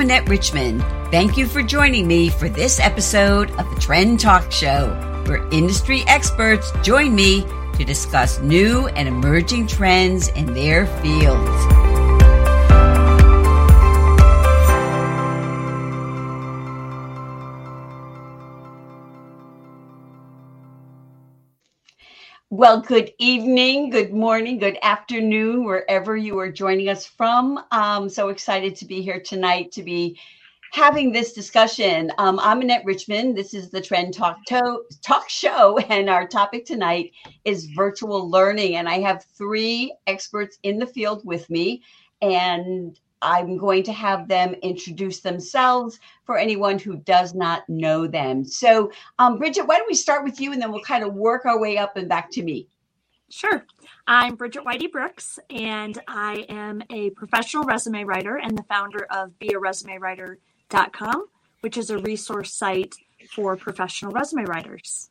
I'm Richmond. Thank you for joining me for this episode of the Trend Talk Show, where industry experts join me to discuss new and emerging trends in their fields. Well, good evening, good morning, good afternoon, wherever you are joining us from. I'm so excited to be here tonight to be having this discussion. Um, I'm Annette Richmond. This is the Trend Talk, to- Talk Show, and our topic tonight is virtual learning. And I have three experts in the field with me. And I'm going to have them introduce themselves for anyone who does not know them. So, um, Bridget, why don't we start with you and then we'll kind of work our way up and back to me. Sure. I'm Bridget Weide Brooks, and I am a professional resume writer and the founder of bearesumewriter.com, which is a resource site for professional resume writers.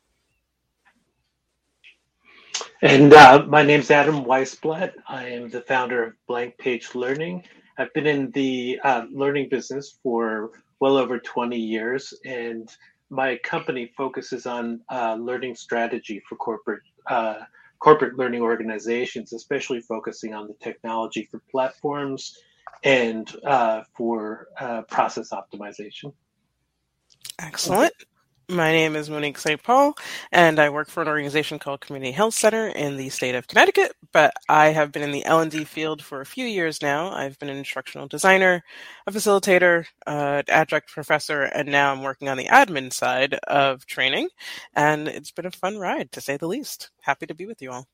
And uh, my name's Adam Weisblatt. I am the founder of Blank Page Learning, I've been in the uh, learning business for well over 20 years, and my company focuses on uh, learning strategy for corporate uh, corporate learning organizations, especially focusing on the technology for platforms and uh, for uh, process optimization. Excellent. My name is Monique St. Paul, and I work for an organization called Community Health Center in the state of Connecticut. But I have been in the L and D field for a few years now. I've been an instructional designer, a facilitator, adjunct professor, and now I'm working on the admin side of training. And it's been a fun ride, to say the least. Happy to be with you all.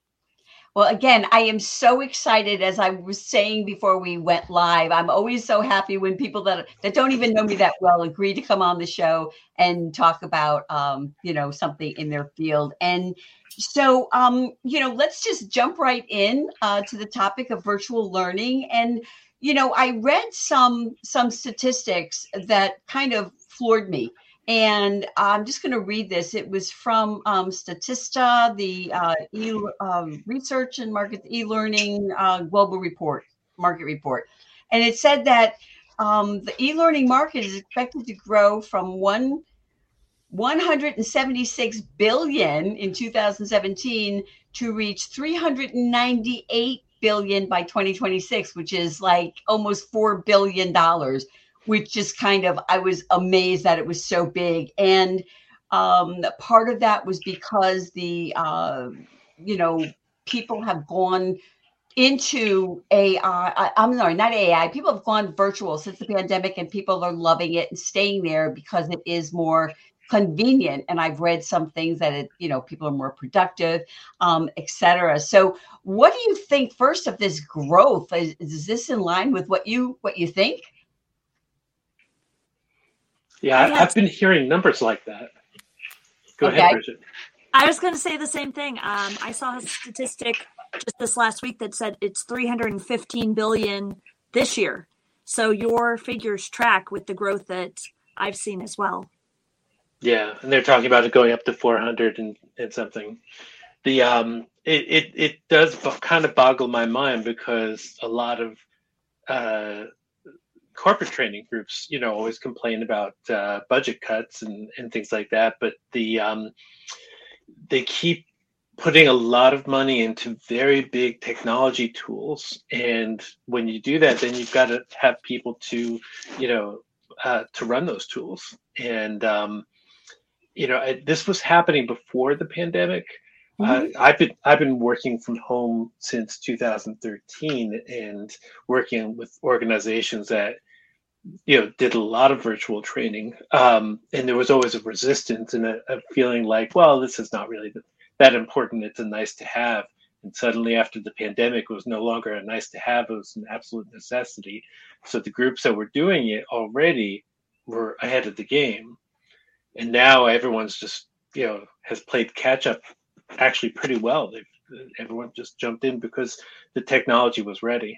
Well, again, I am so excited as I was saying before we went live. I'm always so happy when people that that don't even know me that well agree to come on the show and talk about um, you know, something in their field. And so um, you know, let's just jump right in uh, to the topic of virtual learning and you know, I read some some statistics that kind of floored me. And I'm just going to read this. It was from um, Statista, the uh, e um, research and market e-learning uh, global report, market report, and it said that um, the e-learning market is expected to grow from one 176 billion in 2017 to reach 398 billion by 2026, which is like almost four billion dollars which just kind of I was amazed that it was so big. And um, part of that was because the uh, you know people have gone into AI. I'm sorry, not AI. People have gone virtual since the pandemic, and people are loving it and staying there because it is more convenient and i've read some things that it you know people are more productive um etc so what do you think first of this growth is, is this in line with what you what you think yeah, I, have been hearing numbers like that. Go okay. ahead, Bridget. I was going to say the same thing. Um, I saw a statistic just this last week that said it's 315 billion this year. So your figures track with the growth that I've seen as well. Yeah, and they're talking about it going up to 400 and, and something. The um, it, it it does kind of boggle my mind because a lot of uh, corporate training groups, you know, always complain about uh, budget cuts and, and things like that. But the um, they keep putting a lot of money into very big technology tools, and when you do that, then you've got to have people to, you know, uh, to run those tools. And um, you know, I, this was happening before the pandemic. Uh, mm-hmm. Uh, I've been I've been working from home since 2013 and working with organizations that you know did a lot of virtual training um, and there was always a resistance and a, a, feeling like well this is not really that important. It's a nice to have. And suddenly after the pandemic it was no longer a nice to have. It was an absolute necessity. So the groups that were doing it already were ahead of the game. And now everyone's just you know has played catch up actually pretty well. They've everyone just jumped in because the technology was ready.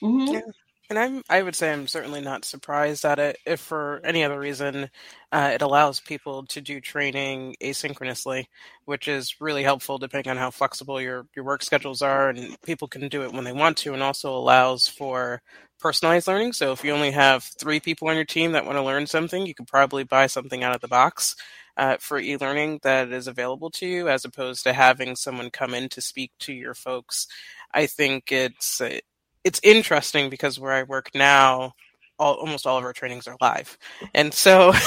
Mm-hmm. And I'm, I would say I'm certainly not surprised at it. If for any other reason, uh, it allows people to do training asynchronously, which is really helpful depending on how flexible your, your work schedules are, and people can do it when they want to, and also allows for personalized learning. So if you only have three people on your team that want to learn something, you could probably buy something out of the box uh, for e-learning that is available to you, as opposed to having someone come in to speak to your folks. I think it's it's interesting because where I work now, all, almost all of our trainings are live, and so.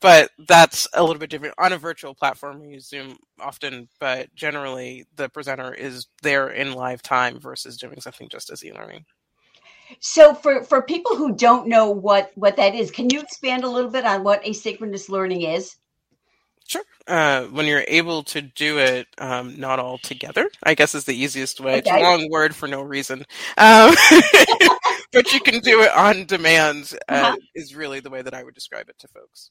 but that's a little bit different on a virtual platform. We use Zoom often, but generally the presenter is there in live time versus doing something just as e-learning. So for for people who don't know what what that is, can you expand a little bit on what asynchronous learning is? Sure. Uh, when you're able to do it, um, not all together, I guess is the easiest way. Okay. It's a long word for no reason. Um, but you can do it on demand, uh, uh-huh. is really the way that I would describe it to folks.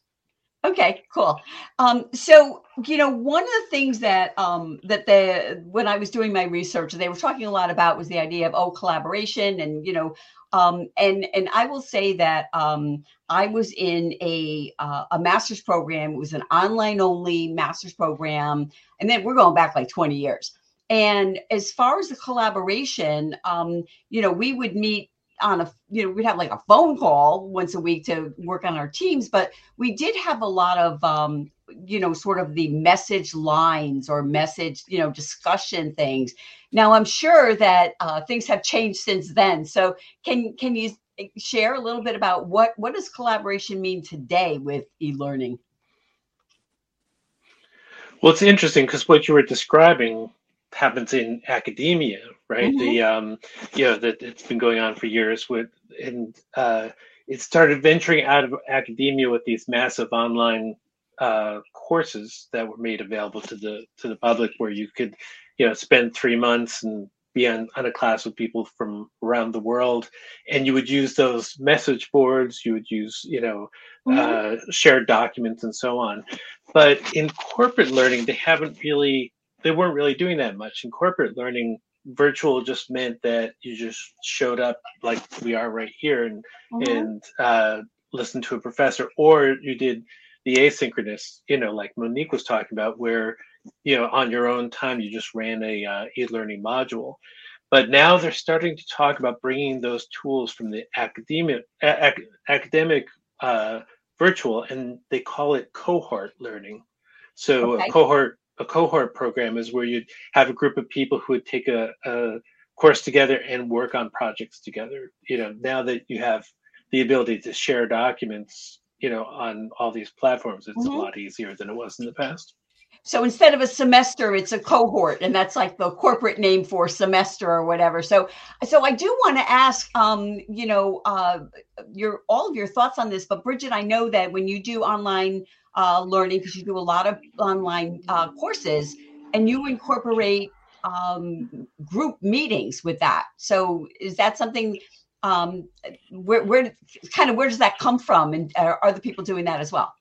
Okay, cool. Um, so you know, one of the things that um, that the when I was doing my research, they were talking a lot about was the idea of oh collaboration and you know um, and and I will say that um, I was in a uh, a master's program. It was an online only master's program, and then we're going back like twenty years. And as far as the collaboration, um, you know, we would meet on a you know we'd have like a phone call once a week to work on our teams but we did have a lot of um you know sort of the message lines or message you know discussion things. Now i'm sure that uh, things have changed since then. So can can you share a little bit about what what does collaboration mean today with e-learning? Well it's interesting because what you were describing happens in academia right mm-hmm. the um you know that it's been going on for years with and uh it started venturing out of academia with these massive online uh, courses that were made available to the to the public where you could you know spend three months and be on, on a class with people from around the world and you would use those message boards you would use you know mm-hmm. uh, shared documents and so on but in corporate learning they haven't really they weren't really doing that much in corporate learning virtual just meant that you just showed up like we are right here and mm-hmm. and uh, listened to a professor or you did the asynchronous, you know, like Monique was talking about, where you know on your own time you just ran a uh, e-learning module. But now they're starting to talk about bringing those tools from the academic ac- academic uh, virtual, and they call it cohort learning. So okay. a cohort a cohort program is where you'd have a group of people who would take a, a course together and work on projects together. You know, now that you have the ability to share documents you know, on all these platforms, it's mm-hmm. a lot easier than it was in the past. So instead of a semester, it's a cohort, and that's like the corporate name for semester or whatever. So, so I do want to ask, um, you know, uh, your all of your thoughts on this. But Bridget, I know that when you do online uh, learning, because you do a lot of online uh, courses, and you incorporate um, group meetings with that. So, is that something um, where, where kind of where does that come from and are the people doing that as well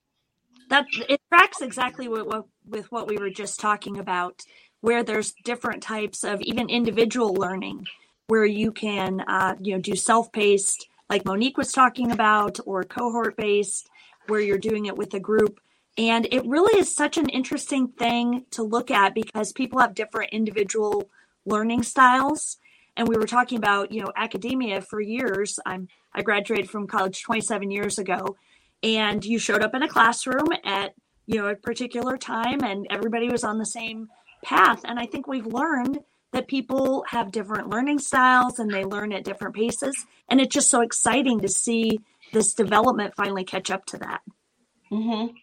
that it tracks exactly what, with what we were just talking about where there's different types of even individual learning where you can uh, you know do self-paced like monique was talking about or cohort based where you're doing it with a group. And it really is such an interesting thing to look at because people have different individual learning styles. And we were talking about you know academia for years. I'm i graduated from college 27 years ago. And you showed up in a classroom at you know a particular time and everybody was on the same path. And i think we've learned that people have different learning styles and they learn at different paces. And it's just so exciting to see this development finally catch up to that mm-hmm.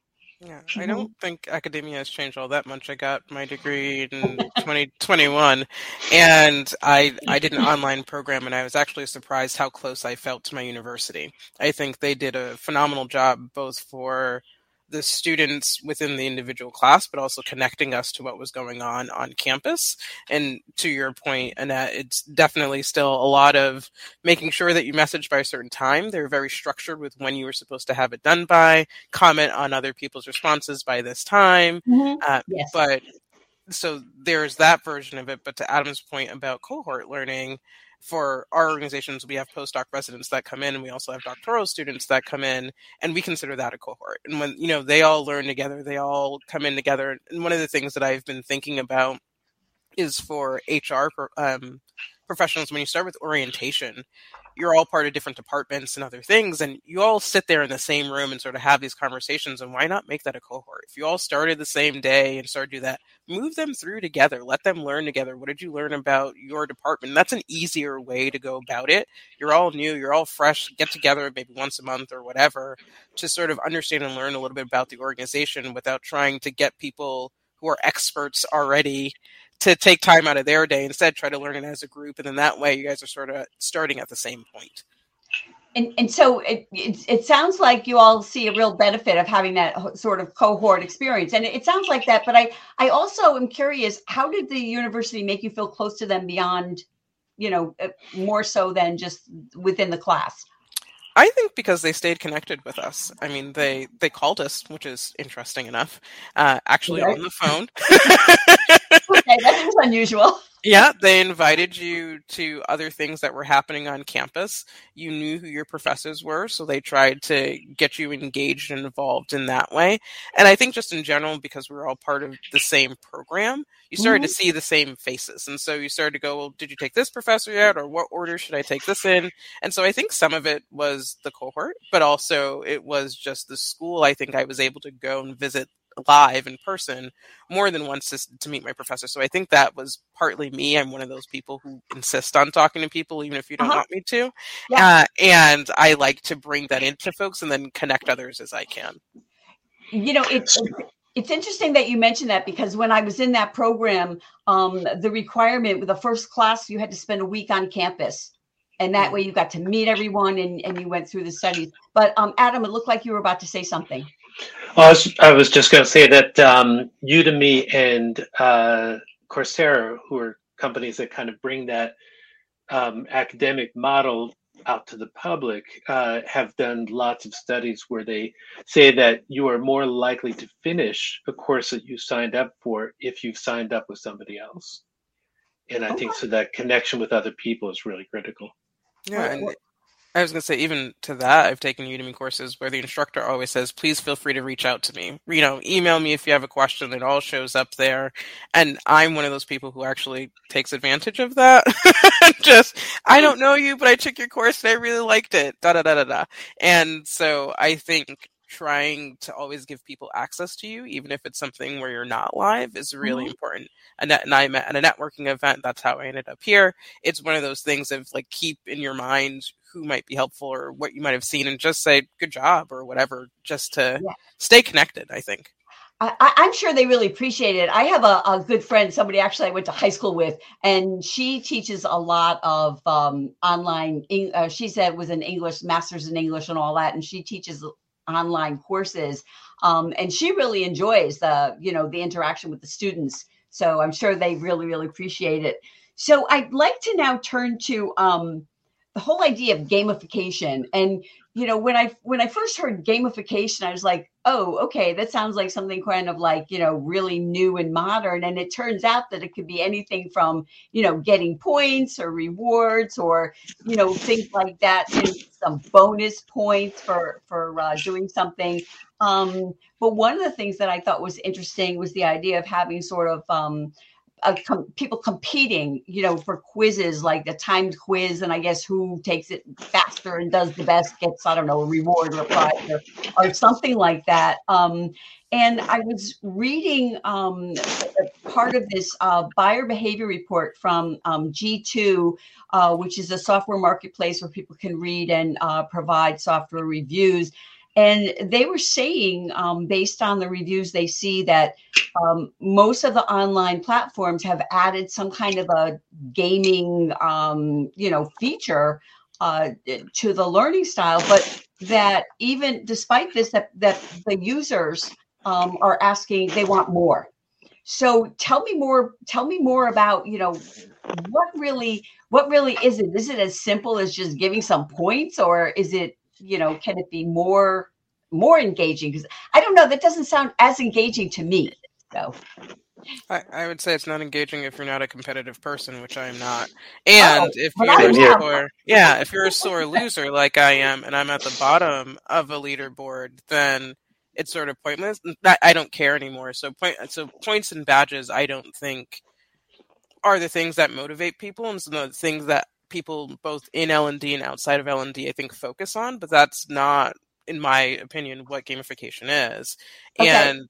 Yeah, I don't mm-hmm. think academia has changed all that much. I got my degree in 2021 and I I did an online program and I was actually surprised how close I felt to my university. I think they did a phenomenal job both for the students within the individual class, but also connecting us to what was going on on campus. And to your point, Annette, it's definitely still a lot of making sure that you message by a certain time. They're very structured with when you were supposed to have it done by, comment on other people's responses by this time. Mm-hmm. Uh, yes. But so there's that version of it. But to Adam's point about cohort learning, for our organizations, we have postdoc residents that come in, and we also have doctoral students that come in, and we consider that a cohort. And when you know they all learn together, they all come in together. And one of the things that I've been thinking about is for HR um, professionals when you start with orientation. You're all part of different departments and other things and you all sit there in the same room and sort of have these conversations and why not make that a cohort? If you all started the same day and started do that move them through together. Let them learn together. What did you learn about your department? That's an easier way to go about it. You're all new you're all fresh get together maybe once a month or whatever to sort of understand and learn a little bit about the organization without trying to get people who are experts already to take time out of their day instead try to learn it as a group and then that way you guys are sort of starting at the same point and, and so it, it, it sounds like you all see a real benefit of having that sort of cohort experience and it sounds like that but i i also am curious how did the university make you feel close to them beyond you know uh, more so than just within the class I think because they stayed connected with us. I mean, they they called us, which is interesting enough. Uh, actually, on the phone. that is unusual. Yeah, they invited you to other things that were happening on campus. You knew who your professors were, so they tried to get you engaged and involved in that way. And I think just in general, because we are all part of the same program, you started mm-hmm. to see the same faces. And so you started to go, well, did you take this professor yet? Or what order should I take this in? And so I think some of it was the cohort, but also it was just the school. I think I was able to go and visit live in person more than once to, to, meet my professor. So I think that was partly me. I'm one of those people who insist on talking to people, even if you don't uh-huh. want me to. Yeah. Uh, and I like to bring that into folks and then connect others as I can. You know, it's. It's interesting that you mentioned that because when I was in that program, um, the requirement with the first class, you had to spend a week on campus and that mm. way you got to meet everyone and, and you went through the studies. But um, Adam, it looked like you were about to say something. I was, I was just going to say that um, Udemy and uh, Coursera, who are companies that kind of bring that um, academic model out to the public, uh, have done lots of studies where they say that you are more likely to finish a course that you signed up for if you've signed up with somebody else. And I oh, think so that connection with other people is really critical. Yeah, and I was going to say, even to that, I've taken Udemy courses where the instructor always says, please feel free to reach out to me. You know, email me if you have a question. It all shows up there. And I'm one of those people who actually takes advantage of that. Just, I don't know you, but I took your course and I really liked it. Da da da da da. And so I think trying to always give people access to you, even if it's something where you're not live, is really mm-hmm. important. And, and I met at a networking event. That's how I ended up here. It's one of those things of like keep in your mind who might be helpful or what you might have seen, and just say good job or whatever, just to yeah. stay connected. I think. I, am sure they really appreciate it. I have a, a, good friend, somebody actually I went to high school with, and she teaches a lot of um, online. Uh, she said was an English master's in English and all that, and she teaches online courses um, and she really enjoys the you know the interaction with the students so i'm sure they really really appreciate it so i'd like to now turn to um, the whole idea of gamification. And you know when i when i first heard gamification i was like oh okay that sounds like something kind of like you know really new and modern. And it turns out that it could be anything from you know getting points or rewards or you know things like that some bonus points for for uh, doing something. Um, but one of the things that i thought was interesting was the idea of having sort of um, uh, com- people competing, you know, for quizzes like the timed quiz, and I guess who takes it faster and does the best gets, I don't know, a reward or a prize or, or something like that. Um, and I was reading um, part of this uh, buyer behavior report from um, G2, uh, which is a software marketplace where people can read and uh, provide software reviews. And they were saying, um, based on the reviews they see, that um, most of the online platforms have added some kind of a gaming, um, you know, feature uh, to the learning style. But that even despite this, that that the users um, are asking, they want more. So tell me more. Tell me more about you know what really what really is it? Is it as simple as just giving some points, or is it you know can it be more more engaging because i don't know that doesn't sound as engaging to me so I, I, would say it's not engaging if you're not a competitive person, which I am not. And oh, if you're a sore, yeah, if you're a sore loser like I am, and I'm at the bottom of a leaderboard, then it's sort of pointless. I don't care anymore. So point, so points and badges, I don't think are the things that motivate people, and some of the things that people both in L and D and outside of L and D, I think, focus on. But that's not, in my opinion, what gamification is. Okay. And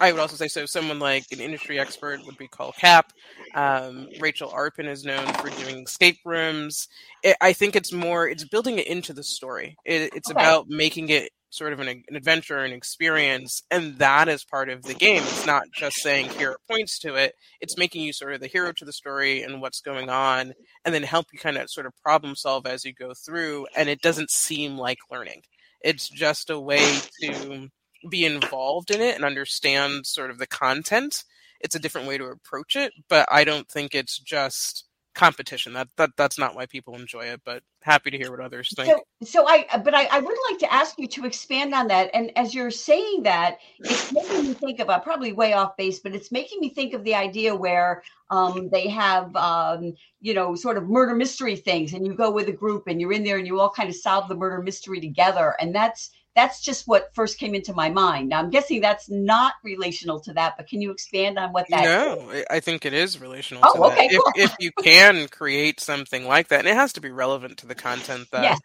I would also say so. Someone like an industry expert would be Karl Kapp. Um, Rachel Arpin is known for doing escape rooms. It, I think it's more it's building it into the story. It, it's okay. about making it sort of an, an adventure and experience, and that is part of the game. It's not just saying here are points to it. It's making you sort of the hero to the story and what's going on, and then help you kind of sort of problem solve as you go through. And it doesn't seem like learning. It's just a way to be involved in it and understand sort of the content, it's a different way to approach it. But I don't think it's just competition. That that that's not why people enjoy it. But happy to hear what others think. So, so I but I, I would like to ask you to expand on that. And as you're saying that, it's making me think of a probably way off base, but it's making me think of the idea where um, they have um, you know sort of murder mystery things, and you go with a group and you're in there and you all kind of solve the murder mystery together, and that's that's just what first came into my mind. Now, I'm guessing that's not relational to that, but can you expand on what that no, is? I think it is relational oh, to okay, that. Cool. If, if you can create something like that, and it has to be relevant to the content that yes.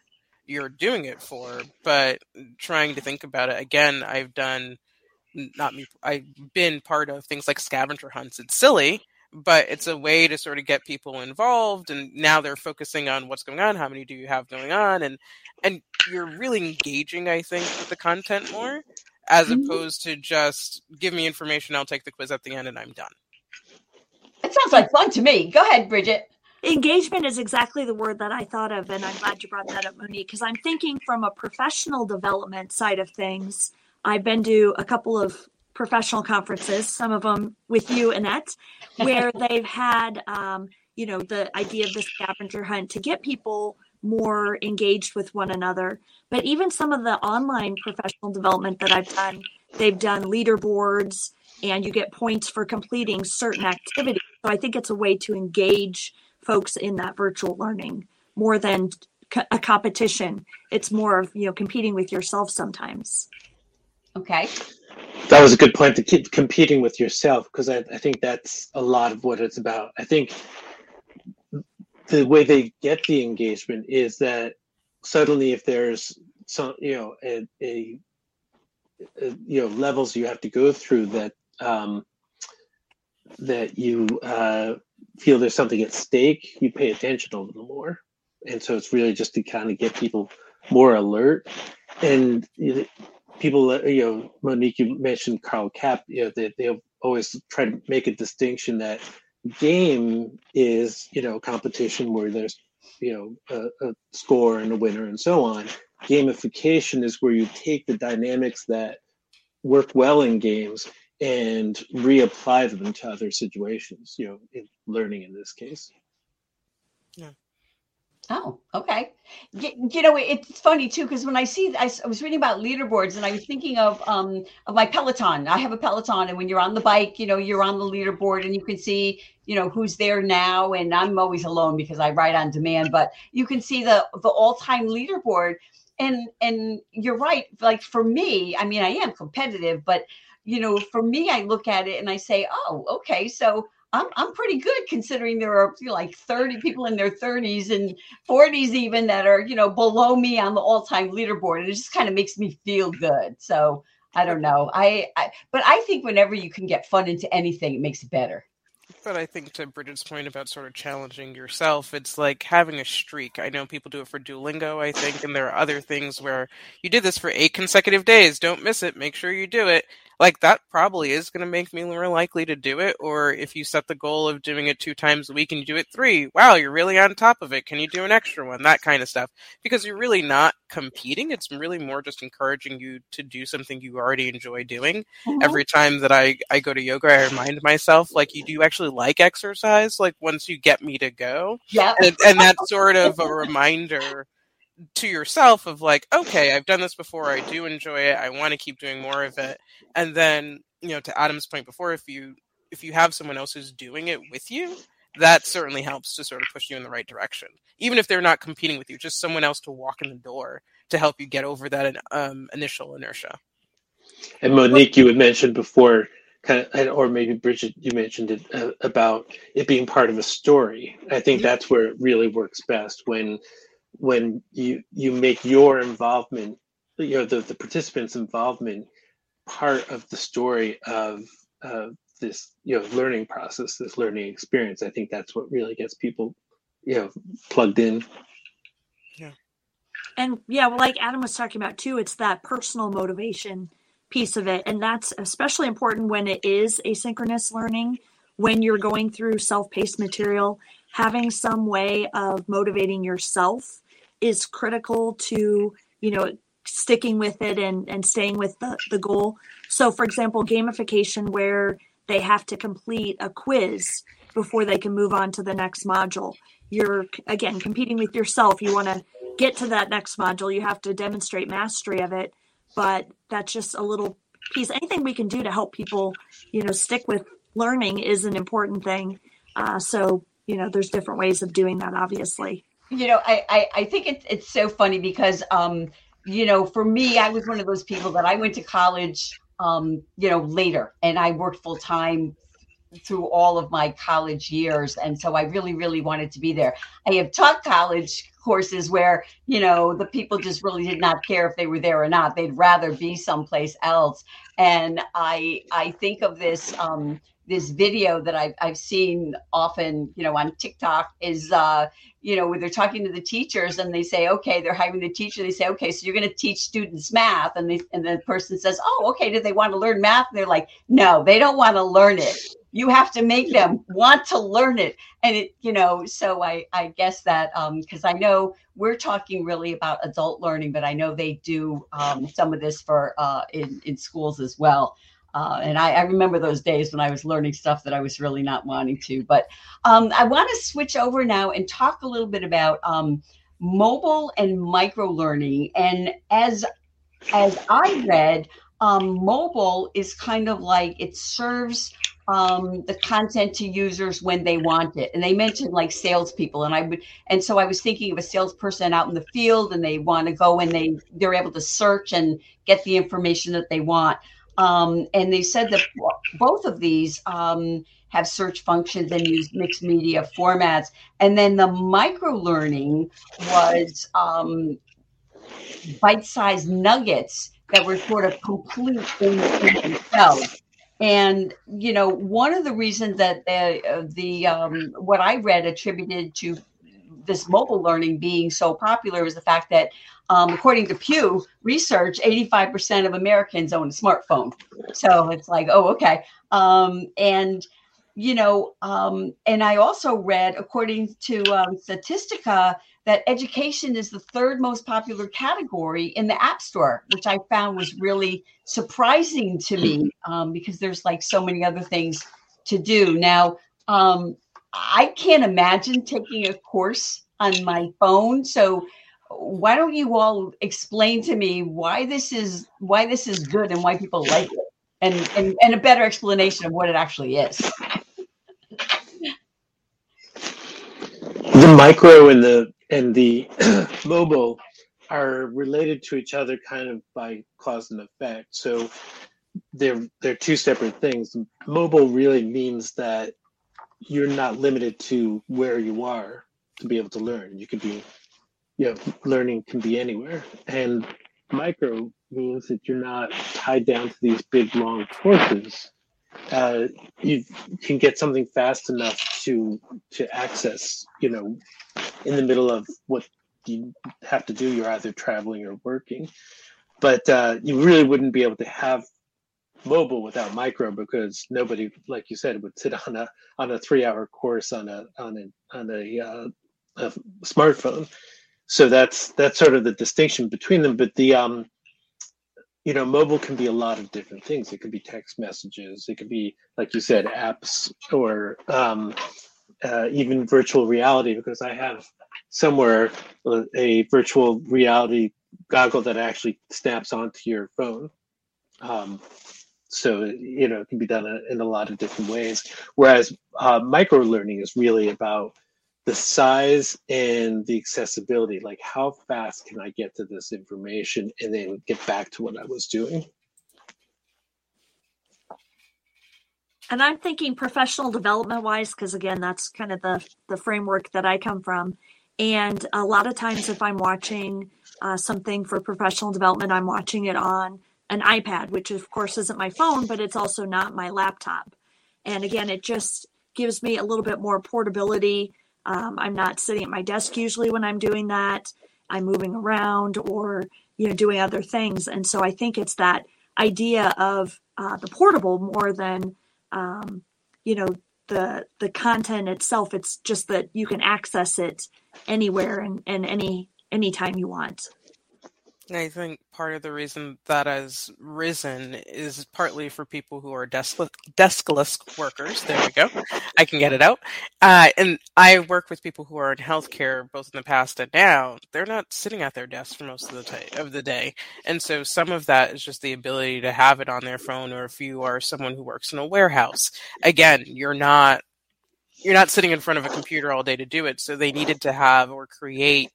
you're doing it for, but trying to think about it again, I've done not me, I've been part of things like scavenger hunts. It's silly, but it's a way to sort of get people involved and now they're focusing on what's going on how many do you have going on and and you're really engaging i think with the content more as mm-hmm. opposed to just give me information i'll take the quiz at the end and i'm done. It sounds like fun to me. Go ahead bridget. Engagement is exactly the word that i thought of and i'm glad you brought that up monique because i'm thinking from a professional development side of things. I've been to a couple of professional conferences, some of them with you, Annette, where they've had, um, you know, the idea of the scavenger hunt to get people more engaged with one another. But even some of the online professional development that I've done, they've done leaderboards and you get points for completing certain activities. So I think it's a way to engage folks in that virtual learning more than a competition. It's more of, you know, competing with yourself sometimes. Okay that was a good point to keep competing with yourself because I, I think that's a lot of what it's about. I think the way they get the engagement is that suddenly if there's some you know a, a, a you know levels you have to go through that um, that you uh, feel there's something at stake, you pay attention a little more, and so it's really just to kind of get people more alert and people, you know, Monique, you mentioned Karl Kapp. you know, they, they always try to make a distinction that game is, you know, competition where there's, you know, a, a score and a winner and so on. Gamification is where you take the dynamics that work well in games and reapply them to other situations, you know, in learning in this case. Yeah. Oh, okay. You, know, it's funny too because when I see, I, I, was reading about leaderboards and I was thinking of um of my Peloton. I have a Peloton, and when you're on the bike, you know, you're on the leaderboard and you can see, you know, who's there now. And I'm always alone because I ride on demand, but you can see the the all time leaderboard. And and you're right. Like for me, I mean, I am competitive, but you know, for me, I look at it and I say, oh, okay, so I'm I'm pretty good considering there are you know, like 30 people in their 30s and 40s even that are you know below me on the all-time leaderboard, and it just kind of makes me feel good. So I don't know. I, I but I think whenever you can get fun into anything, it makes it better. But I think to Bridget's point about sort of challenging yourself, it's like having a streak. I know people do it for Duolingo, I think, and there are other things where you did this for eight consecutive days. Don't miss it. Make sure you do it like that probably is going to make me more likely to do it. Or if you set the goal of doing it two times a week and you do it three, wow, you're really on top of it. Can you do an extra one? That kind of stuff. Because you're really not competing. It's really more just encouraging you to do something you already enjoy doing. Mm-hmm. Every time that I, I go to yoga, I remind myself, like, you do actually like exercise, like, once you get me to go. Yeah. And, and that's sort of a reminder to yourself of like, okay, I've done this before. I do enjoy it. I want to keep doing more of it. And then, you know, to Adam's point before, if you if you have someone else who's doing it with you, that certainly helps to sort of push you in the right direction. Even if they're not competing with you, just someone else to walk in the door to help you get over that um, initial inertia. And Monique, you had mentioned before, kind of, or maybe Bridget, you mentioned it uh, about it being part of a story. I think that's where it really works best when when you you make your involvement, you know, the, the participants' involvement part of the story of uh, this you know learning process, this learning experience. I think that's what really gets people you know plugged in. Yeah. And yeah, well, like Adam was talking about too, it's that personal motivation piece of it. And that's especially important when it is asynchronous learning, when you're going through self paced material. Having some way of motivating yourself is critical to, you know, sticking with it and, and staying with the, the goal. So, for example, gamification where they have to complete a quiz before they can move on to the next module. You're, again, competing with yourself. You want to get to that next module, you have to demonstrate mastery of it but that's just a little piece. Anything we can do to help people, you know, stick with learning is an important thing. Uh, so, you know, there's different ways of doing that, obviously. You know, I, I, I think it, it's so funny because, um, you know, for me, I was one of those people that I went to college, um, you know, later and I worked full time through all of my college years. And so I really, really wanted to be there. I have taught college courses where, you know, the people just really did not care if they were there or not. They'd rather be someplace else. And I I think of this um this video that I've, I've seen often, you know, on TikTok is, uh, you know, where they're talking to the teachers and they say, okay, they're hiring the teacher. They say, okay, so you're going to teach students math. And, they, and the person says, oh, okay, do they want to learn math? And they're like, no, they don't want to learn it you have to make them want to learn it and it you know so i i guess that um because i know we're talking really about adult learning but i know they do um, some of this for uh in in schools as well uh, and I, I, remember those days when I was learning stuff that I was really not wanting to. But um, I want to switch over now and talk a little bit about um, mobile and micro learning. And as as I read, um, mobile is kind of like it serves um, the content to users when they want it. And they mentioned like salespeople, and I would, and so I was thinking of a salesperson out in the field, and they want to go and they they're able to search and get the information that they want. Um, and they said that both of these um, have search functions and use mixed media formats. And then the micro learning was um, bite-sized nuggets that were sort of complete in, in themselves. And you know, one of the reasons that the uh, the um, what I read attributed to this mobile learning being so popular is the fact that, um, according to Pew research, 85% of Americans own a smartphone. So it's like, oh, okay. Um, and you know, um, and I also read, according to um, Statistica, that education is the third most popular category in the App Store, which I found was really surprising to me um, because there's like so many other things to do. Now, um, I can't imagine taking a course on my phone. So, why don't you all explain to me why this is why this is good and why people like it, and and, and a better explanation of what it actually is. The micro and the and the mobile are related to each other kind of by cause and effect. So they're they're two separate things. Mobile really means that you're not limited to where you are to be able to learn. You could be, you know, learning can be anywhere. And micro means that you're not tied down to these big long courses. Uh, you can get something fast enough to to access, you know, in the middle of what you have to do. You're either traveling or working, but uh, you really wouldn't be able to have mobile without micro because nobody, like you said, would sit on a on a three hour course on a on a on a, uh, a smartphone. So that's that's sort of the distinction between them. But the um, you know, mobile can be a lot of different things. It could be text messages. It could be, like you said, apps or um, uh, even virtual reality because I have somewhere a virtual reality goggle that actually snaps onto your phone. Um, So you know, it can be done in a lot of different ways. Whereas uh, micro learning is really about the size and the accessibility. Like, how fast can I get to this information and then get back to what I was doing? And I'm thinking professional development wise, because again, that's kind of the the framework that I come from. And a lot of times, if I'm watching uh, something for professional development, I'm watching it on an iPad, which of course isn't my phone, but it's also not my laptop. And again, it just gives me a little bit more portability. Um, I'm not sitting at my desk usually when I'm doing that. I'm moving around or you know doing other things, and so I think it's that idea of uh, the portable more than um, you know the the content itself. It's just that you can access it anywhere and, and any anytime you want. I think part of the reason that has risen is partly for people who are desk- deskless workers. There we go. I can get it out. Uh, and I work with people who are in healthcare, both in the past and now. They're not sitting at their desk for most of the t- of the day, and so some of that is just the ability to have it on their phone. Or if you are someone who works in a warehouse, again, you're not you're not sitting in front of a computer all day to do it. So they needed to have or create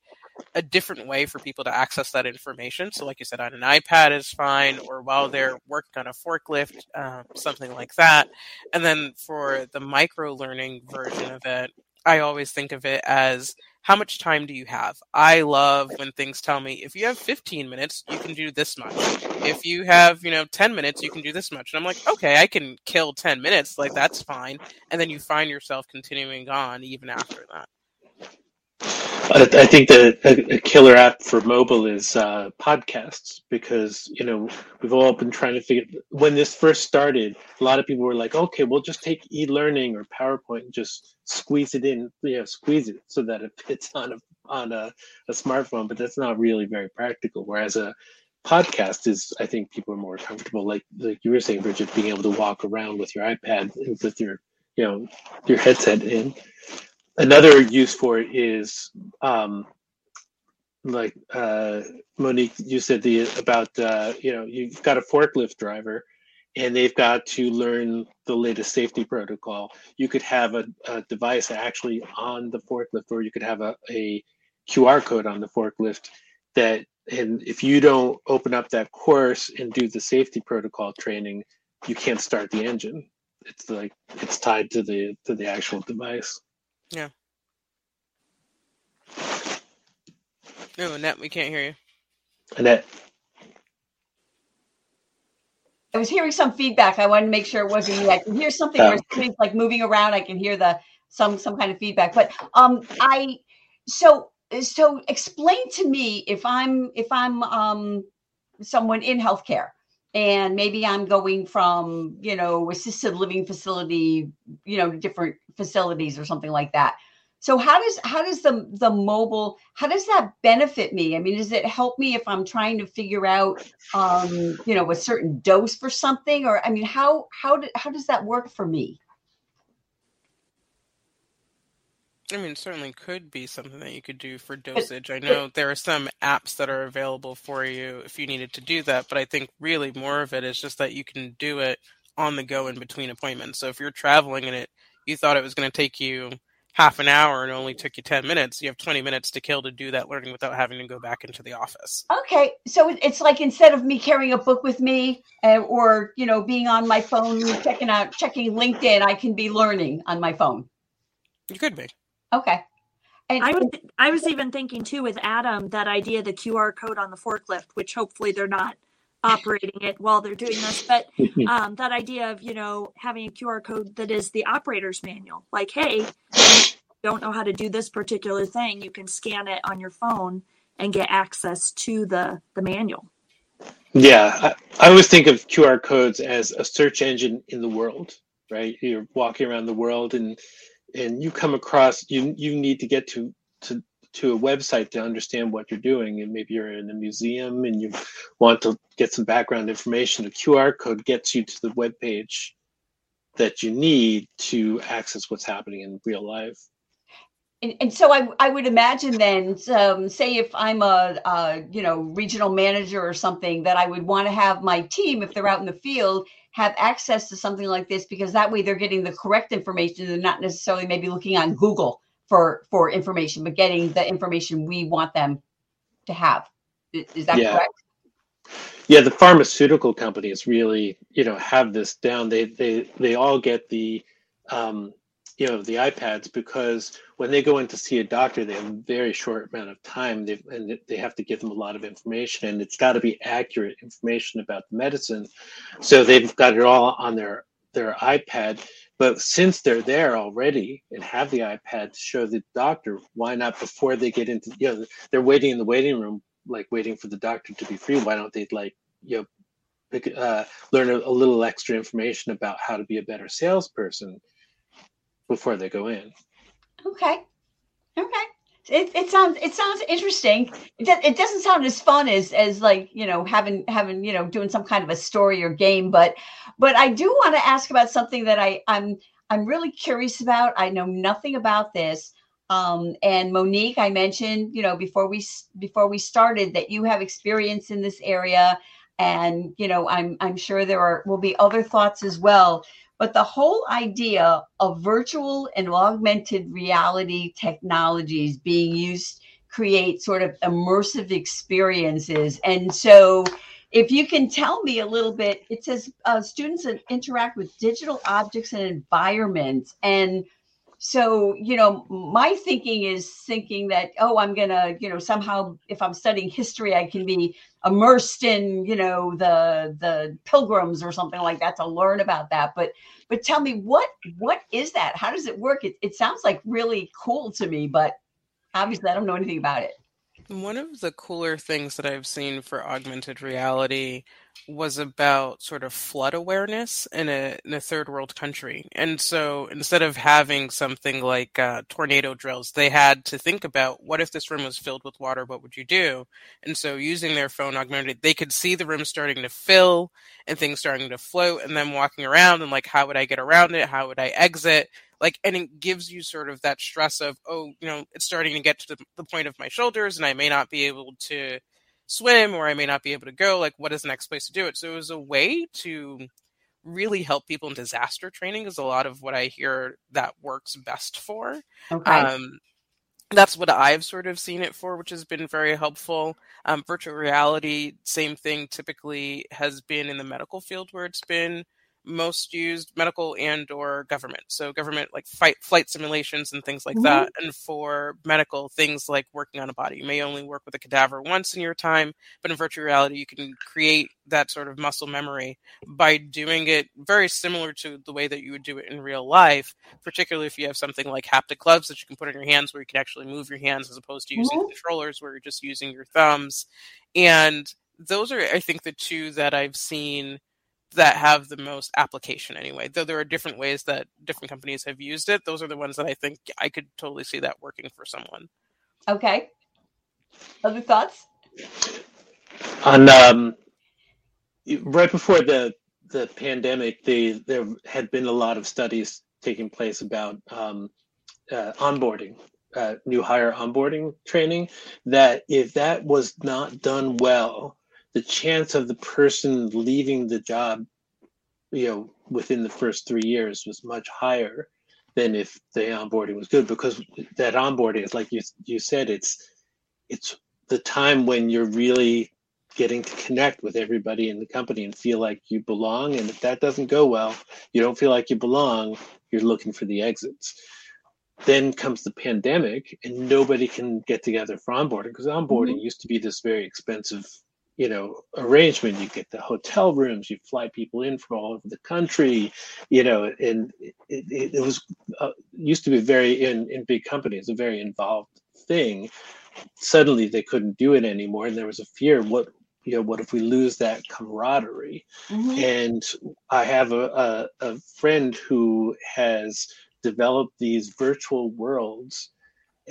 a different way for people to access that information. So, like you said, on an iPad is fine, or while they're working on a forklift, um, something like that. And then for the micro learning version of it, I always think of it as how much time do you have? I love when things tell me if you have 15 minutes, you can do this much. If you have, you know, 10 minutes, you can do this much. And I'm like, okay, I can kill 10 minutes. Like, that's fine. And then you find yourself continuing on even after that. I think that a, killer app for mobile is uh, podcasts because you know we've all been trying to figure. When this first started, a lot of people were like, "Okay, we'll just take e-learning or PowerPoint and just squeeze it in, you know, squeeze it so that it fits on a on a, a smartphone." But that's not really very practical. Whereas a podcast is, I think, people are more comfortable, like like you were saying, Bridget, being able to walk around with your iPad with your you know your headset in another use for it is um, like uh, Monique, you said the about uh, you know you've got a forklift driver, and they've got to learn the latest safety protocol. You could have a, a device actually on the forklift, or you could have a, a QR code on the forklift that, and if you don't open up that course and do the safety protocol training, you can't start the engine. It's like it's tied to the to the actual device. Yeah. No, Annette, we can't hear you. Annette. I was hearing some feedback. I wanted to make sure it wasn't me. I can hear something oh. where it's like moving around. I can hear the some some kind of feedback. But um I so so explain to me if I'm if I'm um someone in healthcare and maybe I'm going from, you know, assisted living facility, you know, different facilities or something like that. So how does how does the the mobile how does that benefit me? I mean, does it help me if I'm trying to figure out um, you know, a certain dose for something or I mean, how how do, how does that work for me? I mean, certainly could be something that you could do for dosage. I know there are some apps that are available for you if you needed to do that, but I think really more of it is just that you can do it on the go in between appointments. So if you're traveling and it you thought it was going to take you half an hour and only took you 10 minutes, you have 20 minutes to kill to do that learning without having to go back into the office. Okay. So it's like instead of me carrying a book with me uh, or, you know, being on my phone, checking out, checking LinkedIn, I can be learning on my phone. You could be. Okay. And I was I was even thinking too with Adam that idea the QR code on the forklift, which hopefully they're not operating it while they're doing this, but um, that idea of you know having a QR code that is the operator's manual, like hey, don't know how to do this particular thing, you can scan it on your phone and get access to the the manual. Yeah, I, I always think of QR codes as a search engine in the world, right? You're walking around the world and and you come across you you need to get to to to a website to understand what you're doing and maybe you're in a museum and you want to get some background information the qr code gets you to the web page that you need to access what's happening in real life and, and so I, I would imagine then um, say if i'm a, a you know regional manager or something that i would want to have my team if they're out in the field have access to something like this because that way they're getting the correct information. They're not necessarily maybe looking on Google for for information, but getting the information we want them to have. Is that yeah. correct? Yeah, the pharmaceutical companies really, you know, have this down. They they they all get the um, you know the iPads because when they go in to see a doctor, they have a very short amount of time, They've, and they have to give them a lot of information, and it's got to be accurate information about the medicine. So they've got it all on their their iPad. But since they're there already and have the iPad to show the doctor, why not before they get into you know they're waiting in the waiting room, like waiting for the doctor to be free. Why don't they like you know pick, uh, learn a, a little extra information about how to be a better salesperson? before they go in. Okay. Okay. It, it sounds it sounds interesting. It, it doesn't sound as fun as as like you know having having you know doing some kind of a story or game, but but I do want to ask about something that I I'm I'm really curious about. I know nothing about this. Um, and Monique, I mentioned, you know, before we before we started that you have experience in this area, and you know, I'm I'm sure there are will be other thoughts as well. But the whole idea of virtual and augmented reality technologies being used create sort of immersive experiences. And so, if you can tell me a little bit, it says uh, students interact with digital objects and environments. And so, you know, my thinking is thinking that, oh, I'm to, you know, somehow, if I'm studying history, I can be immersed in you know the the pilgrims or something like that to learn about that. But but tell me what what is that? How does it work? It, it sounds like really cool to me but obviously i don't know anything about it. One of the cooler things that i've seen for augmented reality was about sort of flood awareness in a in a third world country. And so instead of having something like uh, tornado drills, they had to think about what if this room was filled with water, what would you do? And so using their phone augmented, they could see the room starting to fill and things starting to float and then walking around and like how would I get around it? How would I exit? Like and it gives you sort of that stress of, oh, you know, it's starting to get to the, the point of my shoulders and I may not be able to swim or I may not be able to go. Like, what is the next place to do it? So it was a way to really help people in disaster training is a lot of what I hear that works best for. Okay. Um, that's what I've sort of seen it for, which has been very helpful. Um, virtual reality, same thing, typically has been in the medical field where it's been most used medical and or government so government like fight flight simulations and things like mm-hmm. that and for medical things like working on a body you may only work with a cadaver once in your time but in virtual reality you can create that sort of muscle memory by doing it very similar to the way that you would do it in real life particularly if you have something like haptic gloves that you can put in your hands where you can actually move your hands as opposed to using mm-hmm. controllers where you're just using your thumbs and those are i think the two that i've seen that have the most application anyway. Though there are different ways that different companies have used it, those are the ones that I think I could totally see that working for someone. Okay. Other thoughts? On um, right before the the pandemic, the there had been a lot of studies taking place about um, uh, onboarding, uh, new hire onboarding training. That if that was not done well, the chance of the person leaving the job, you know, within the first three years was much higher than if the onboarding was good because that onboarding is like you you said it's it's the time when you're really getting to connect with everybody in the company and feel like you belong and if that doesn't go well you don't feel like you belong you're looking for the exits then comes the pandemic and nobody can get together for onboarding because onboarding mm-hmm. used to be this very expensive you know arrangement. You get the hotel rooms. You fly people in from all over the country. You know and it, it, it was uh, used to be very in in big companies a very involved thing. Suddenly they couldn't do it anymore and there was a fear what you know what if we lose that camaraderie? Mm-hmm. and i have a, a, a friend who has developed these virtual worlds.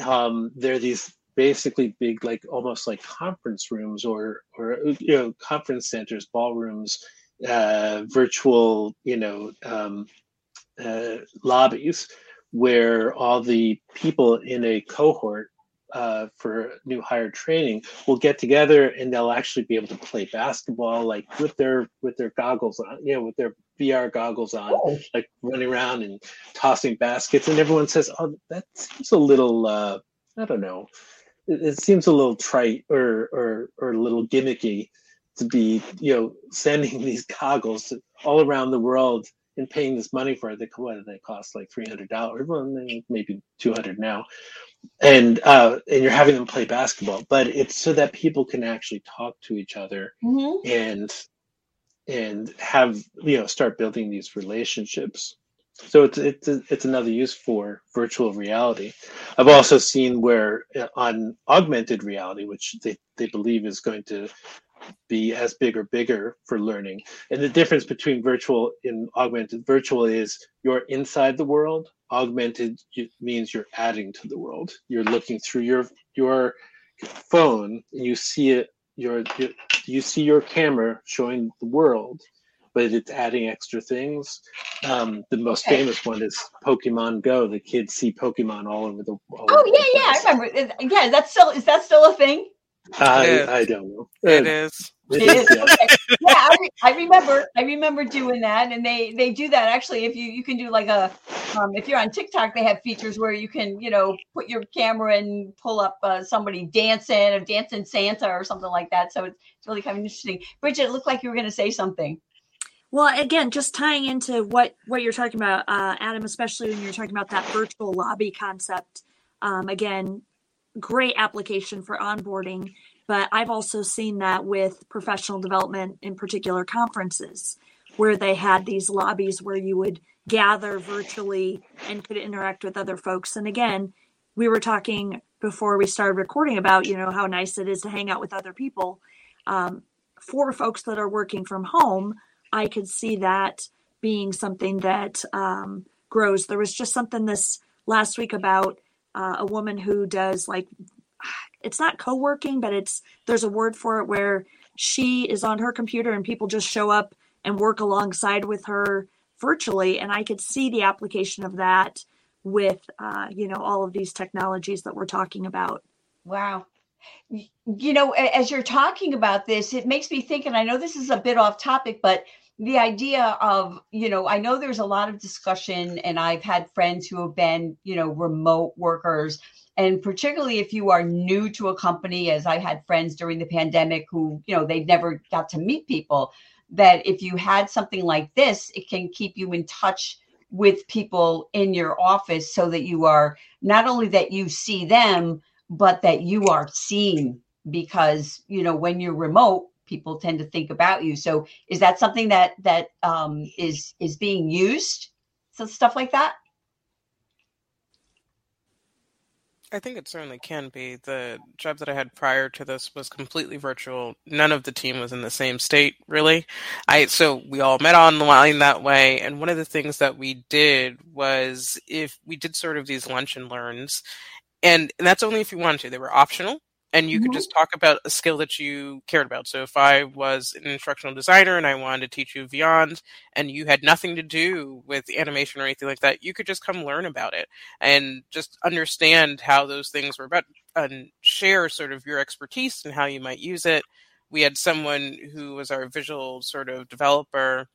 Um, they're these basically big like almost like conference rooms or or you know conference centers ballrooms uh, virtual you know um, uh, lobbies where all the people in a cohort uh, for new hire training will get together and they'll actually be able to play basketball like with their with their goggles on you know with their VR goggles on, Oh. like running around and tossing baskets, and everyone says, "Oh, that seems a little, uh, I don't know, it, it seems a little trite or or or a little gimmicky to be, you know, sending these goggles all around the world and paying this money for it. They what do they cost? Like three hundred dollars, well, maybe two hundred now." And uh, and you're having them play basketball, but it's so that people can actually talk to each other Mhm. and and have you know start building these relationships so it's it's it's another use for virtual reality. I've also seen where uh, on augmented reality which they, they believe is going to be as big or bigger for learning. And the difference between virtual and augmented virtual is you're inside the world. Augmented means you're adding to the world. You're looking through your your phone and you see it your, your you see your camera showing the world, but it's adding extra things. Um, the most Okay. famous one is Pokemon Go. The kids see Pokemon all over the. All Oh over the yeah, yeah, I place. remember. Is- Yeah, that's still is that still a thing? I, I don't know. It Uh, is. it It is, is. yeah. Okay. Yeah, I, re- I remember. I remember doing that, and they they do that actually. If you you can do like a, um, if you're on TikTok, they have features where you can you know put your camera and pull up uh, somebody dancing or dancing Santa or something like that. So it's, it's really kind of interesting. Bridget, it looked like you were going to say something. Well, again, just tying into what what you're talking about, uh, Adam, especially when you're talking about that virtual lobby concept. Um, again, great application for onboarding, but I've also seen that with professional development, in particular conferences, where they had these lobbies where you would gather virtually and could interact with other folks. And again, we were talking before we started recording about you know how nice it is to hang out with other people. Um, for folks that are working from home, I could see that being something that um, grows. There was just something this last week about uh, a woman who does like it's not co-working, but it's there's a word for it where she is on her computer and people just show up and work alongside with her virtually, and I could see the application of that with uh, you know all of these technologies that we're talking about. Wow. You know, as you're talking about this, it makes me think, and I know this is a bit off topic, but the idea of, you know, I know there's a lot of discussion, and I've had friends who have been, you know, remote workers. And particularly if you are new to a company, as I had friends during the pandemic who, you know, they never got to meet people, that if you had something like this, it can keep you in touch with people in your office so that you are not only that you see them, but that you are seen because you know when you're remote people tend to think about you so is that something that that um is is being used so stuff like that I think it certainly can be. The job that I had prior to this was completely virtual. None of the team was in the same state, really. I so we all met online that way. And one of the things that we did was if we did sort of these lunch and learns, and, and that's only if you wanted to. They were optional, and you could Mhm. just talk about a skill that you cared about. So if I was an instructional designer and I wanted to teach you Vyond, and you had nothing to do with animation or anything like that, you could just come learn about it and just understand how those things were about and share sort of your expertise and how you might use it. We had someone who was our visual sort of developer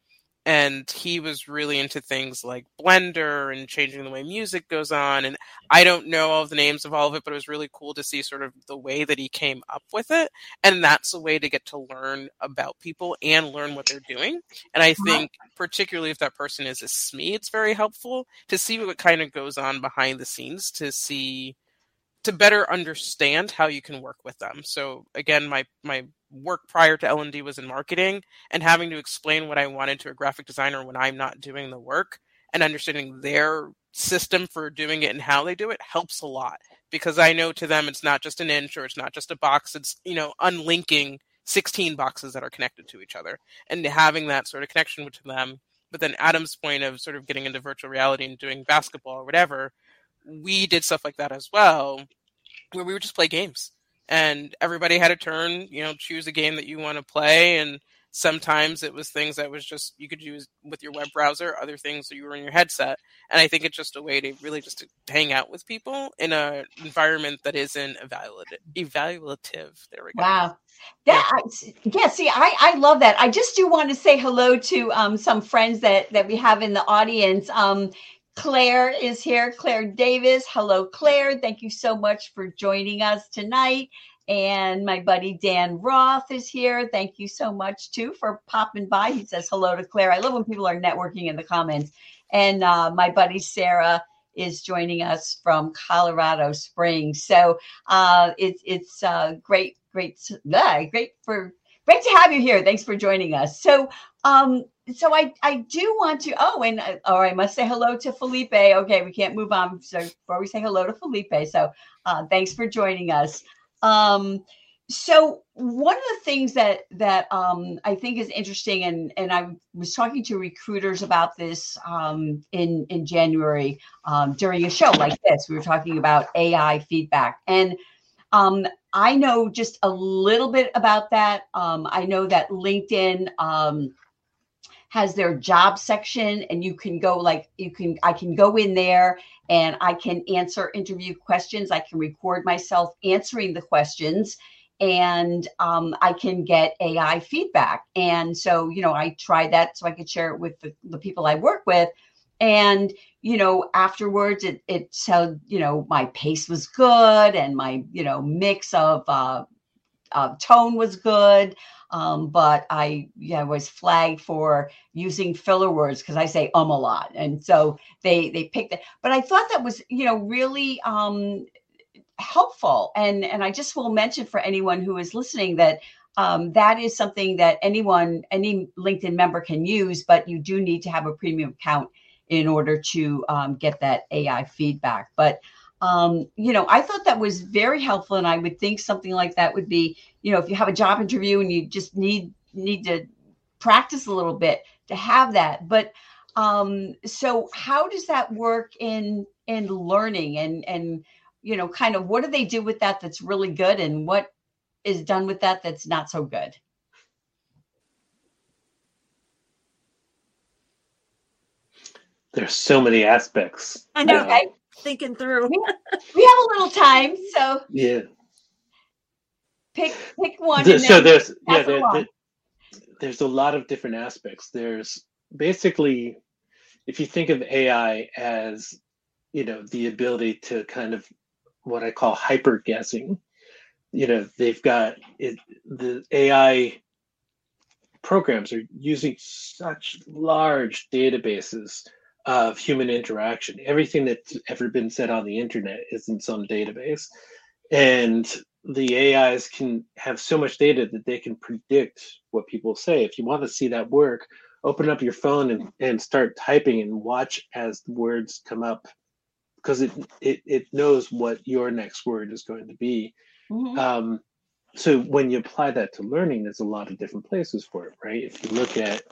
and he was really into things like Blender and changing the way music goes on. And I don't know all the names of all of it, but it was really cool to see sort of the way that he came up with it. And that's a way to get to learn about people and learn what they're doing. And I think, particularly if that person is a SME, it's very helpful to see what kind of goes on behind the scenes to see to better understand how you can work with them. So again, my my work prior to L&D was in marketing and having to explain what I wanted to a graphic designer when I'm not doing the work and understanding their system for doing it and how they do it helps a lot because I know to them it's not just an inch or it's not just a box it's you know unlinking 16 boxes that are connected to each other and having that sort of connection with them but then Adam's point of sort of getting into virtual reality and doing basketball or whatever we did stuff like that as well where we would just play games and everybody had a turn you know choose a game that you want to play and Sometimes it was things that was just you could use with your web browser, other things that you were in your headset. And I think it's just a way to really just to hang out with people in an environment that isn't evaluative. evaluative. There we go. Wow. That, yeah. yeah, see, I, I love that. I just do want to say hello to um, some friends that, that we have in the audience. Um, Claire is here, Claire Davis. Hello, Claire. Thank you so much for joining us tonight. And my buddy Dan Roth is here. Thank you so much too for popping by. He says hello to Claire. I love when people are networking in the comments. And uh, my buddy Sarah is joining us from Colorado Springs. So uh, it's it's uh, great, great, uh, great for great to have you here. Thanks for joining us. So um, so I I do want to. Oh, and uh, I must say hello to Felipe. Okay, we can't move on. So before we say hello to Felipe, so uh, thanks for joining us. Um, so one of the things that that um, I think is interesting, and and I was talking to recruiters about this um, in in January um, during a show like this. We were talking about AI feedback, and um, I know just a little bit about that. Um, I know that LinkedIn um, has their job section and you can go like you can i can go in there and i can answer interview questions. I can record myself answering the questions and um, i can get ai feedback. And so you know i tried that so i could share it with the, the people i work with. And you know afterwards it it said you know my pace was good and my you know mix of uh, uh tone was good. Um, but I yeah, was flagged for using filler words because I say um a lot, and so they they picked it. But I thought that was you know really um, helpful, and and I just will mention for anyone who is listening that um, that is something that anyone any LinkedIn member can use, but you do need to have a premium account in order to um, get that AI feedback. But um, you know, I thought that was very helpful, and I would think something like that would be, you know, if you have a job interview and you just need need to practice a little bit to have that. But um, so, how does that work in in learning and and you know, kind of what do they do with that that's really good, and what is done with that that's not so good? There's so many aspects. I know. Okay thinking through. we, we have a little time, so yeah. Pick pick one. so there's yeah there, there, there's a lot of different aspects. There's basically, if you think of AI as you know the ability to kind of what I call hyper guessing. You know, they've got it, the AI programs are using such large databases of human interaction. Everything that's ever been said on the internet is in some database. And the AIs can have so much data that they can predict what people say. If you want to see that work, open up your phone and, and start typing and watch as the words come up because it, it, it knows what your next word is going to be. Mm-hmm. Um, so when you apply that to learning, there's a lot of different places for it, right? If you look at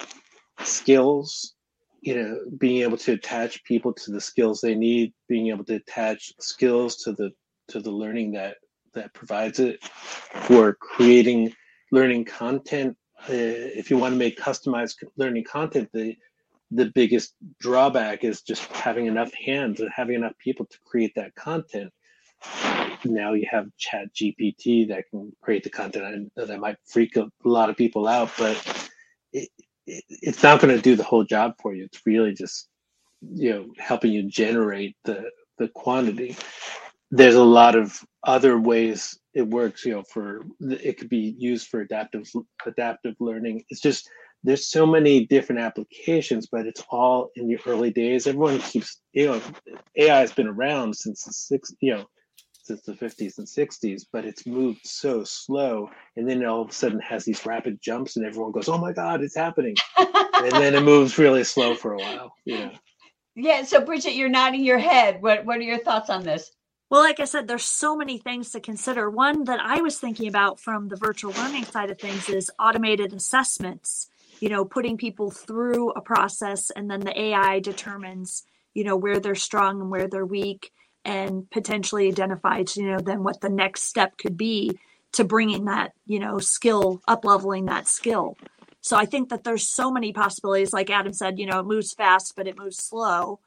skills, you know being able to attach people to the skills they need being able to attach skills to the to the learning that that provides it for creating learning content. Uh, if you want to make customized learning content the the biggest drawback is just having enough hands and having enough people to create that content. Now you have chat gpt that can create the content that might freak a lot of people out but it's not going to do the whole job for you. It's really just you know helping you generate the the quantity. There's a lot of other ways it works. You know, for it could be used for adaptive adaptive learning. It's just there's so many different applications, but it's all in the early days. Everyone keeps you know AI has been around since the six you know since the 50s and 60s, but it's moved so slow. And then all of a sudden has these rapid jumps, and everyone goes, Oh my God, it's happening. and then it moves really slow for a while. Yeah. Yeah. So, Bridget, you're nodding your head. What, what are your thoughts on this? Well, like I said, there's so many things to consider. One that I was thinking about from the virtual learning side of things is automated assessments, you know, putting people through a process and then the AI determines, you know, where they're strong and where they're weak and potentially identified, you know, then what the next step could be to bringing that, you know, skill, up leveling that skill. So I think that there's so many possibilities. Like Adam said, you know, it moves fast, but it moves slow.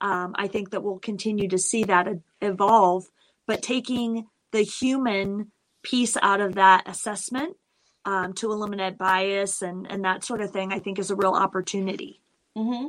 Um, I think that we'll continue to see that evolve. But taking the human piece out of that assessment um, to eliminate bias and, and that sort of thing, I think is a real opportunity. Mm-hmm.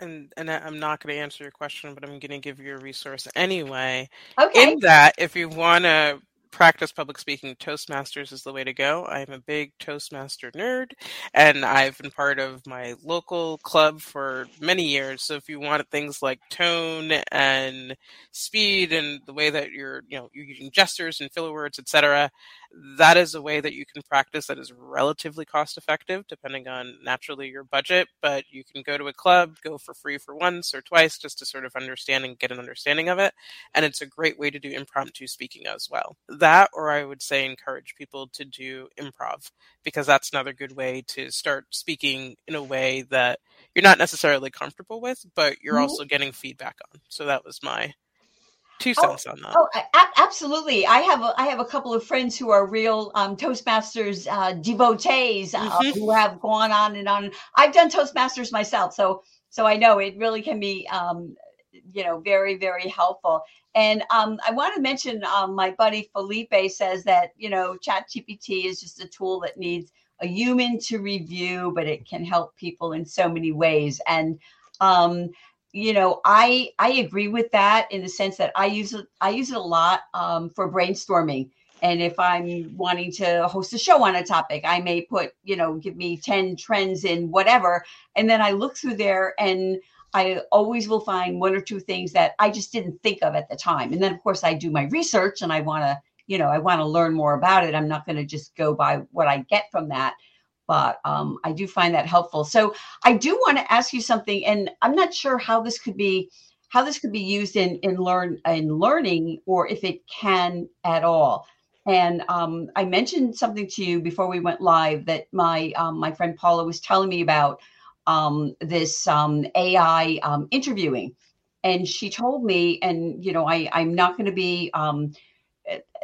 And and I'm not going to answer your question, but I'm going to give you a resource anyway. Okay. In that, if you want to practice public speaking, Toastmasters is the way to go. I'm a big Toastmaster nerd, and I've been part of my local club for many years. So if you want things like tone and speed and the way that you're, you know, you're using gestures and filler words, etc., that is a way that you can practice that is relatively cost effective, depending on naturally your budget. But you can go to a club, go for free for once or twice, just to sort of understand and get an understanding of it. And it's a great way to do impromptu speaking as well. That, or I would say, encourage people to do improv because that's another good way to start speaking in a way that you're not necessarily comfortable with, but you're mm-hmm. also getting feedback on. So that was my two cents oh, on that. Oh, absolutely. I have a, I have a couple of friends who are real um, Toastmasters uh, devotees uh, mm-hmm. who have gone on and on. I've done Toastmasters myself, so so I know it really can be um, you know very very helpful. And um, I want to mention um, my buddy Felipe says that you know chat ChatGPT is just a tool that needs a human to review, but it can help people in so many ways. And um, you know i i agree with that in the sense that i use it i use it a lot um, for brainstorming and if i'm wanting to host a show on a topic i may put you know give me 10 trends in whatever and then i look through there and i always will find one or two things that i just didn't think of at the time and then of course i do my research and i want to you know i want to learn more about it i'm not going to just go by what i get from that but um, I do find that helpful. So I do want to ask you something, and I'm not sure how this could be how this could be used in in learn in learning or if it can at all. And um, I mentioned something to you before we went live that my um, my friend Paula was telling me about um, this um, AI um, interviewing, and she told me, and you know, I I'm not going to be um,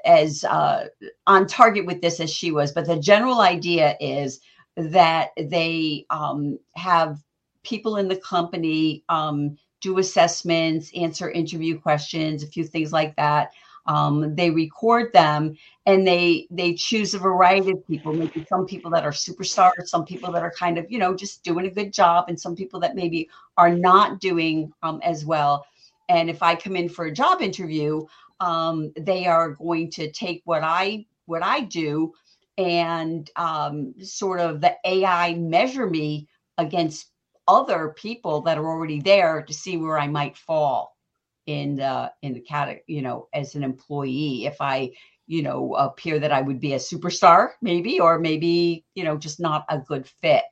as uh, on target with this as she was, but the general idea is that they um, have people in the company um, do assessments, answer interview questions, a few things like that. Um, they record them and they they choose a variety of people. Maybe some people that are superstars some people that are kind of you know just doing a good job and some people that maybe are not doing um, as well. And if i come in for a job interview um, they are going to take what i what i do and um, sort of the AI measure me against other people that are already there to see where I might fall in the in the category, you know, as an employee. If I, you know, appear that I would be a superstar, maybe, or maybe, you know, just not a good fit.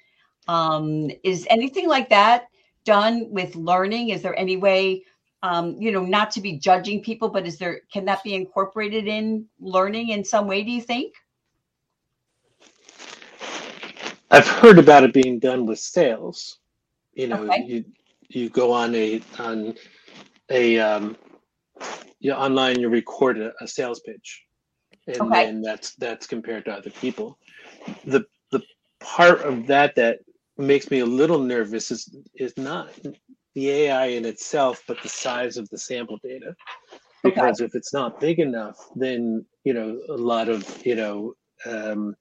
Um, is anything like that done with learning? Is there any way? Um, you know, not to be judging people, but is there can that be incorporated in learning in some way? Do you think? I've heard about it being done with sales. You know, Okay. you you go on a on a um, you online you record a, a sales pitch, and Okay. then that's that's compared to other people. The the part of that that makes me a little nervous is is not the AI in itself, but the size of the sample data. Okay. Because if it's not big enough, then you know a lot of you know um,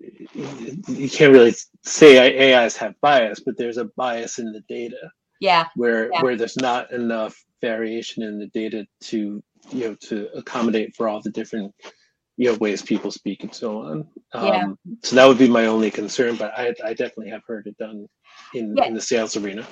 you can't really say AIs have bias, but there's a bias in the data Yeah. where Yeah. where there's not enough variation in the data to you know to accommodate for all the different you know ways people speak and so on. Yeah. Um, so that would be my only concern, but I, I definitely have heard it done in, Yeah. in the sales arena.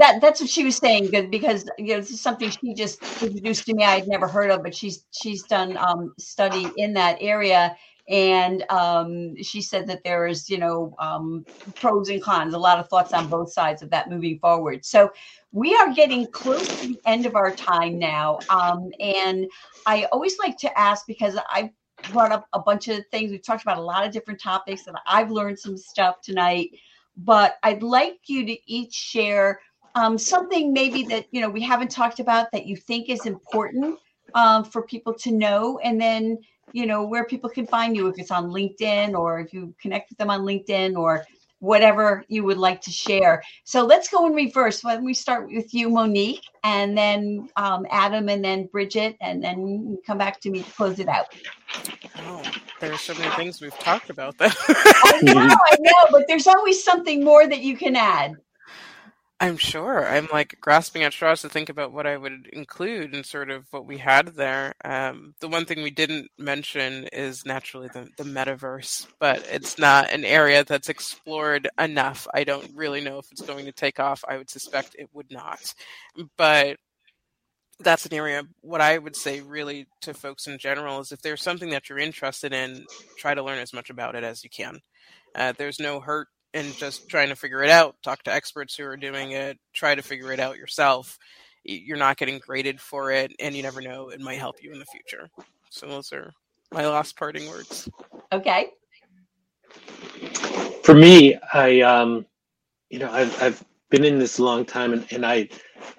that that's what she was saying good because you know this is something she just introduced to me i'd never heard of but she's she's done um study in that area and um she said that there is you know um pros and cons a lot of thoughts on both sides of that moving forward. So we are getting close to the end of our time now um and i always like to ask because i brought up a bunch of things. We've talked about a lot of different topics and i've learned some stuff tonight but I'd like you to each share um, something maybe that you know we haven't talked about that you think is important um, for people to know, and then you know where people can find you if it's on LinkedIn or if you connect with them on LinkedIn or whatever you would like to share. So let's go in reverse. Why don't we start with you, Monique, and then um, Adam, and then Bridget, and then come back to me to close it out. Oh, there are so many things we've talked about. That I know, I know, but there's always something more that you can add. I'm sure. I'm like grasping at straws to think about what I would include in sort of what we had there. Um, the one thing we didn't mention is naturally the, the metaverse, but it's not an area that's explored enough. I don't really know if it's going to take off. I would suspect it would not. But that's an area what i would say really to folks in general is if there's something that you're interested in try to learn as much about it as you can uh, there's no hurt and just trying to figure it out. Talk to experts who are doing it. Try to figure it out yourself. You're not getting graded for it, and you never know; it might help you in the future. So those are my last parting words. Okay. For me, I um, you know, I've I've been in this a long time, and, and I,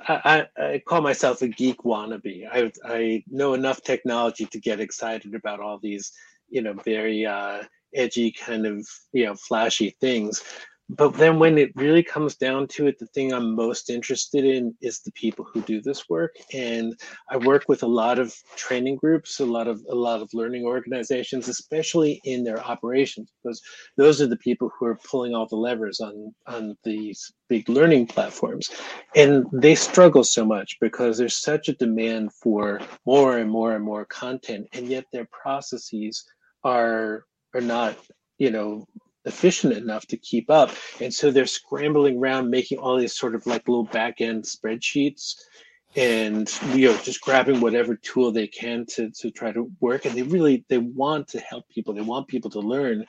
I I call myself a geek wannabe. I I know enough technology to get excited about all these, you know, very uh, edgy kind of you know flashy things. But then when it really comes down to it the thing i'm most interested in is the people who do this work. And i work with a lot of training groups a lot of a lot of learning organizations especially in their operations because those are the people who are pulling all the levers on on these big learning platforms. And they struggle so much because there's such a demand for more and more and more content and yet their processes are are not, you know, efficient enough to keep up. And so they're scrambling around making all these sort of like little back end spreadsheets. And you know just grabbing whatever tool they can to to try to work. And they really they want to help people. They want people to learn.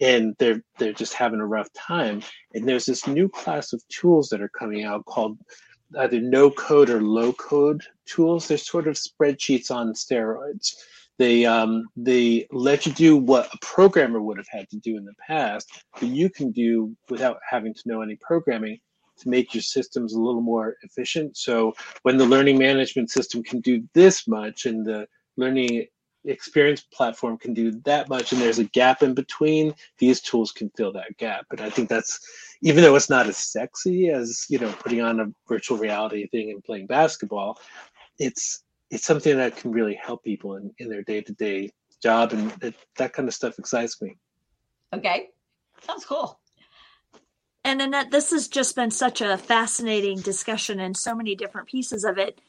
And they're they're just having a rough time. And there's this new class of tools that are coming out called either no code or low code tools. They're sort of spreadsheets on steroids they um, they let you do what a programmer would have had to do in the past, but you can do without having to know any programming to make your systems a little more efficient. So when the learning management system can do this much and the learning experience platform can do that much and there's a gap in between these tools can fill that gap and i think that's even though it's not as sexy as you know putting on a virtual reality thing and playing basketball it's it's something that can really help people in, in their day-to-day job and it, that kind of stuff excites me okay sounds cool and Annette, this has just been such a fascinating discussion and so many different pieces of it.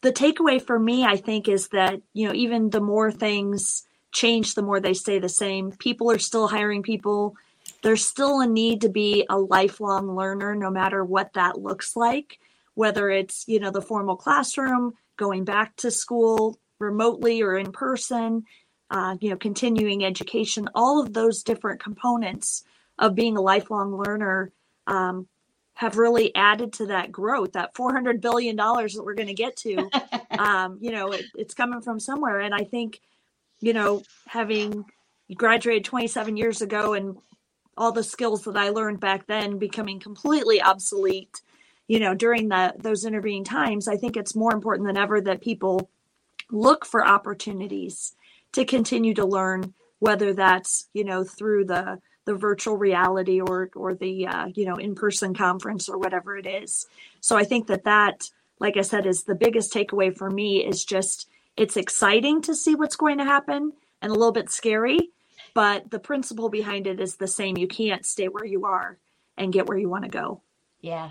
The takeaway for me, I think, is that, you know, even the more things change, the more they stay the same. People are still hiring people. There's still a need to be a lifelong learner, no matter what that looks like, whether it's, you know, the formal classroom, going back to school remotely or in person, uh, you know, continuing education, all of those different components of being a lifelong learner um, have really added to that growth. That four hundred billion dollars that we're going to get to, um, you know, it, it's coming from somewhere. And I think, you know, having graduated twenty seven years ago and all the skills that I learned back then becoming completely obsolete you know during the those intervening times i think it's more important than ever that people look for opportunities to continue to learn whether that's you know through the the virtual reality or or the uh, you know in-person conference or whatever it is. So i think that that like i said is the biggest takeaway for me is just it's exciting to see what's going to happen and a little bit scary but the principle behind it is the same. You can't stay where you are and get where you want to go. Yeah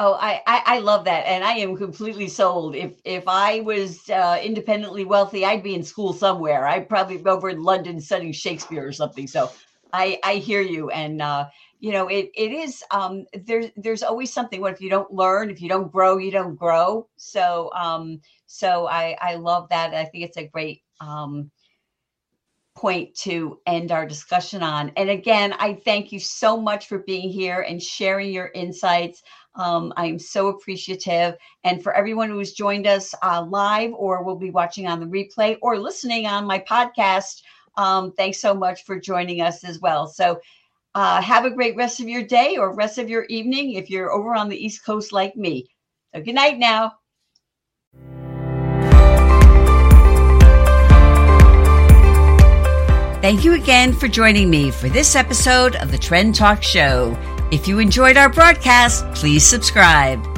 Oh, I, I, I love that, and I am completely sold. If if I was uh, independently wealthy, I'd be in school somewhere. I'd probably be over in London studying Shakespeare or something. So, I I hear you, and uh, you know it it is. Um, there's there's always something. What if you don't learn? If you don't grow, you don't grow. So um, so I I love that. I think it's a great um point to end our discussion on. And again, I thank you so much for being here and sharing your insights. Um, I am so appreciative. And for everyone who's joined us uh, live or will be watching on the replay or listening on my podcast, um, thanks so much for joining us as well. So, uh, have a great rest of your day or rest of your evening if you're over on the East Coast like me. So, good night now. Thank you again for joining me for this episode of the Trend Talk Show. If you enjoyed our broadcast, please subscribe.